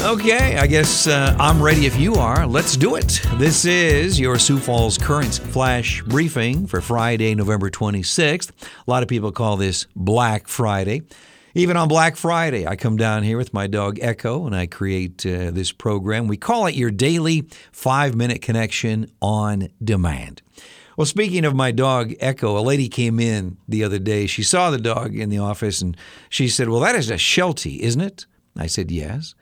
Okay, I guess uh, I'm ready if you are. Let's do it. This is your Sioux Falls Current Flash Briefing for Friday, November 26th. A lot of people call this Black Friday. Even on Black Friday, I come down here with my dog Echo and I create uh, this program. We call it your daily five minute connection on demand. Well, speaking of my dog Echo, a lady came in the other day. She saw the dog in the office and she said, Well, that is a Sheltie, isn't it? I said, Yes.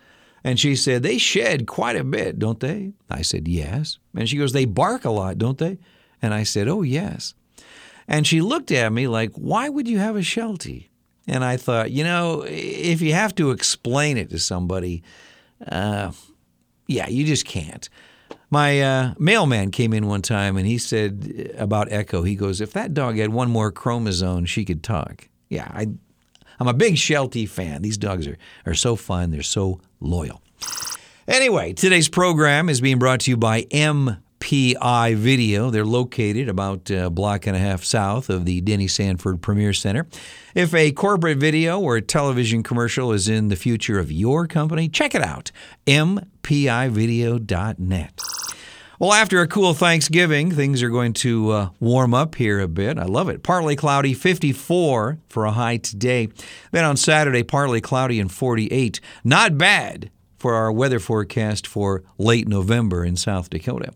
And she said, They shed quite a bit, don't they? I said, Yes. And she goes, They bark a lot, don't they? And I said, Oh, yes. And she looked at me like, Why would you have a Sheltie? And I thought, you know, if you have to explain it to somebody, uh, yeah, you just can't. My uh, mailman came in one time and he said about Echo, he goes, if that dog had one more chromosome, she could talk. Yeah, I, I'm a big Sheltie fan. These dogs are, are so fun, they're so loyal. Anyway, today's program is being brought to you by MPI Video. They're located about a block and a half south of the Denny Sanford Premier Center. If a corporate video or a television commercial is in the future of your company, check it out. MPIVideo.net. Well, after a cool Thanksgiving, things are going to uh, warm up here a bit. I love it. Partly cloudy, 54 for a high today. Then on Saturday, partly cloudy and 48. Not bad for our weather forecast for late November in South Dakota.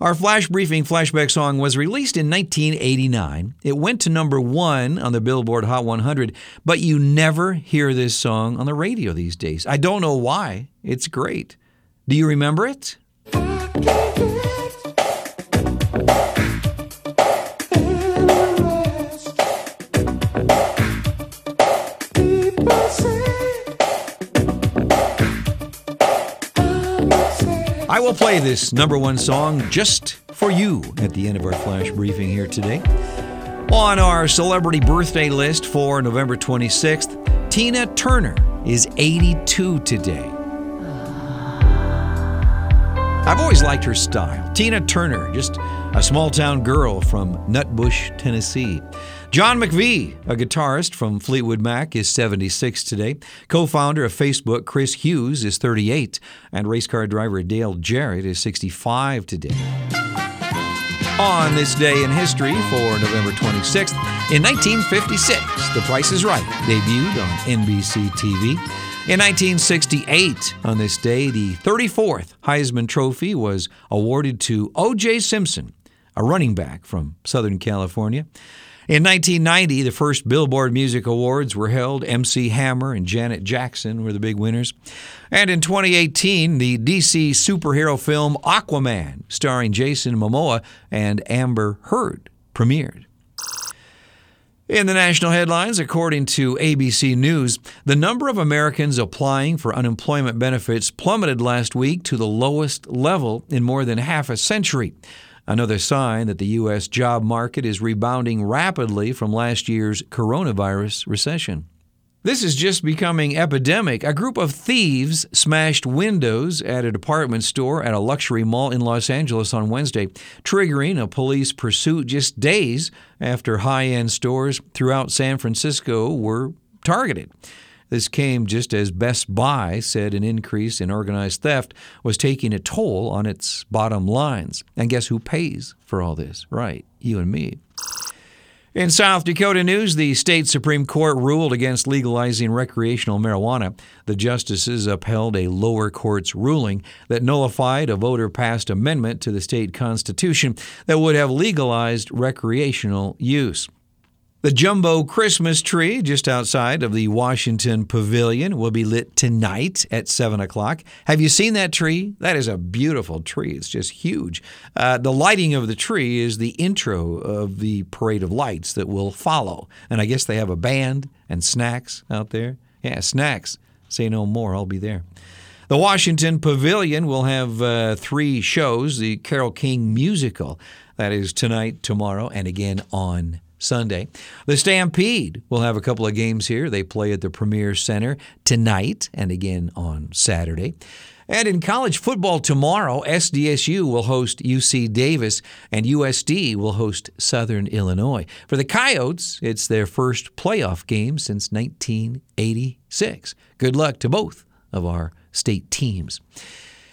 Our flash briefing flashback song was released in 1989. It went to number one on the Billboard Hot 100, but you never hear this song on the radio these days. I don't know why. It's great. Do you remember it? I will play this number one song just for you at the end of our flash briefing here today. On our celebrity birthday list for November 26th, Tina Turner is 82 today. I've always liked her style. Tina Turner, just a small town girl from Nutbush, Tennessee. John McVie, a guitarist from Fleetwood Mac, is 76 today. Co founder of Facebook, Chris Hughes, is 38. And race car driver Dale Jarrett is 65 today. On this day in history for November 26th, in 1956, The Price is Right debuted on NBC TV. In 1968, on this day, the 34th Heisman Trophy was awarded to O.J. Simpson, a running back from Southern California. In 1990, the first Billboard Music Awards were held. MC Hammer and Janet Jackson were the big winners. And in 2018, the DC superhero film Aquaman, starring Jason Momoa and Amber Heard, premiered. In the national headlines, according to ABC News, the number of Americans applying for unemployment benefits plummeted last week to the lowest level in more than half a century. Another sign that the U.S. job market is rebounding rapidly from last year's coronavirus recession. This is just becoming epidemic. A group of thieves smashed windows at a department store at a luxury mall in Los Angeles on Wednesday, triggering a police pursuit just days after high end stores throughout San Francisco were targeted. This came just as Best Buy said an increase in organized theft was taking a toll on its bottom lines. And guess who pays for all this? Right, you and me. In South Dakota news, the state Supreme Court ruled against legalizing recreational marijuana. The justices upheld a lower court's ruling that nullified a voter passed amendment to the state constitution that would have legalized recreational use. The jumbo Christmas tree just outside of the Washington Pavilion will be lit tonight at 7 o'clock. Have you seen that tree? That is a beautiful tree. It's just huge. Uh, the lighting of the tree is the intro of the parade of lights that will follow. And I guess they have a band and snacks out there. Yeah, snacks. Say no more. I'll be there. The Washington Pavilion will have uh, three shows the Carole King musical. That is tonight, tomorrow, and again on Sunday. The Stampede will have a couple of games here. They play at the Premier Center tonight and again on Saturday. And in college football tomorrow, SDSU will host UC Davis and USD will host Southern Illinois. For the Coyotes, it's their first playoff game since 1986. Good luck to both of our state teams.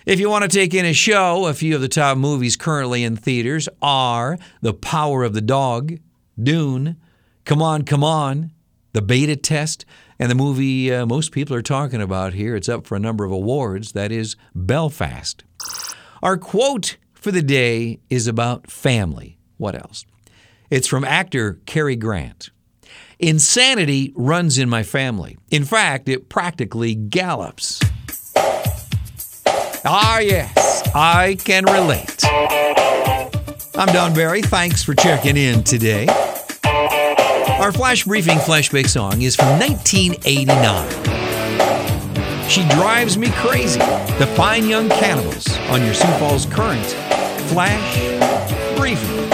If you want to take in a show, a few of the top movies currently in theaters are The Power of the Dog, Dune, Come On, Come On, The Beta Test, and the movie uh, most people are talking about here. It's up for a number of awards. That is Belfast. Our quote for the day is about family. What else? It's from actor Cary Grant. Insanity runs in my family. In fact, it practically gallops. Ah, yes, I can relate. I'm Don Barry. Thanks for checking in today. Our flash briefing flashback song is from 1989. She Drives Me Crazy, the Fine Young Cannibals, on your Sioux Falls Current Flash Briefing.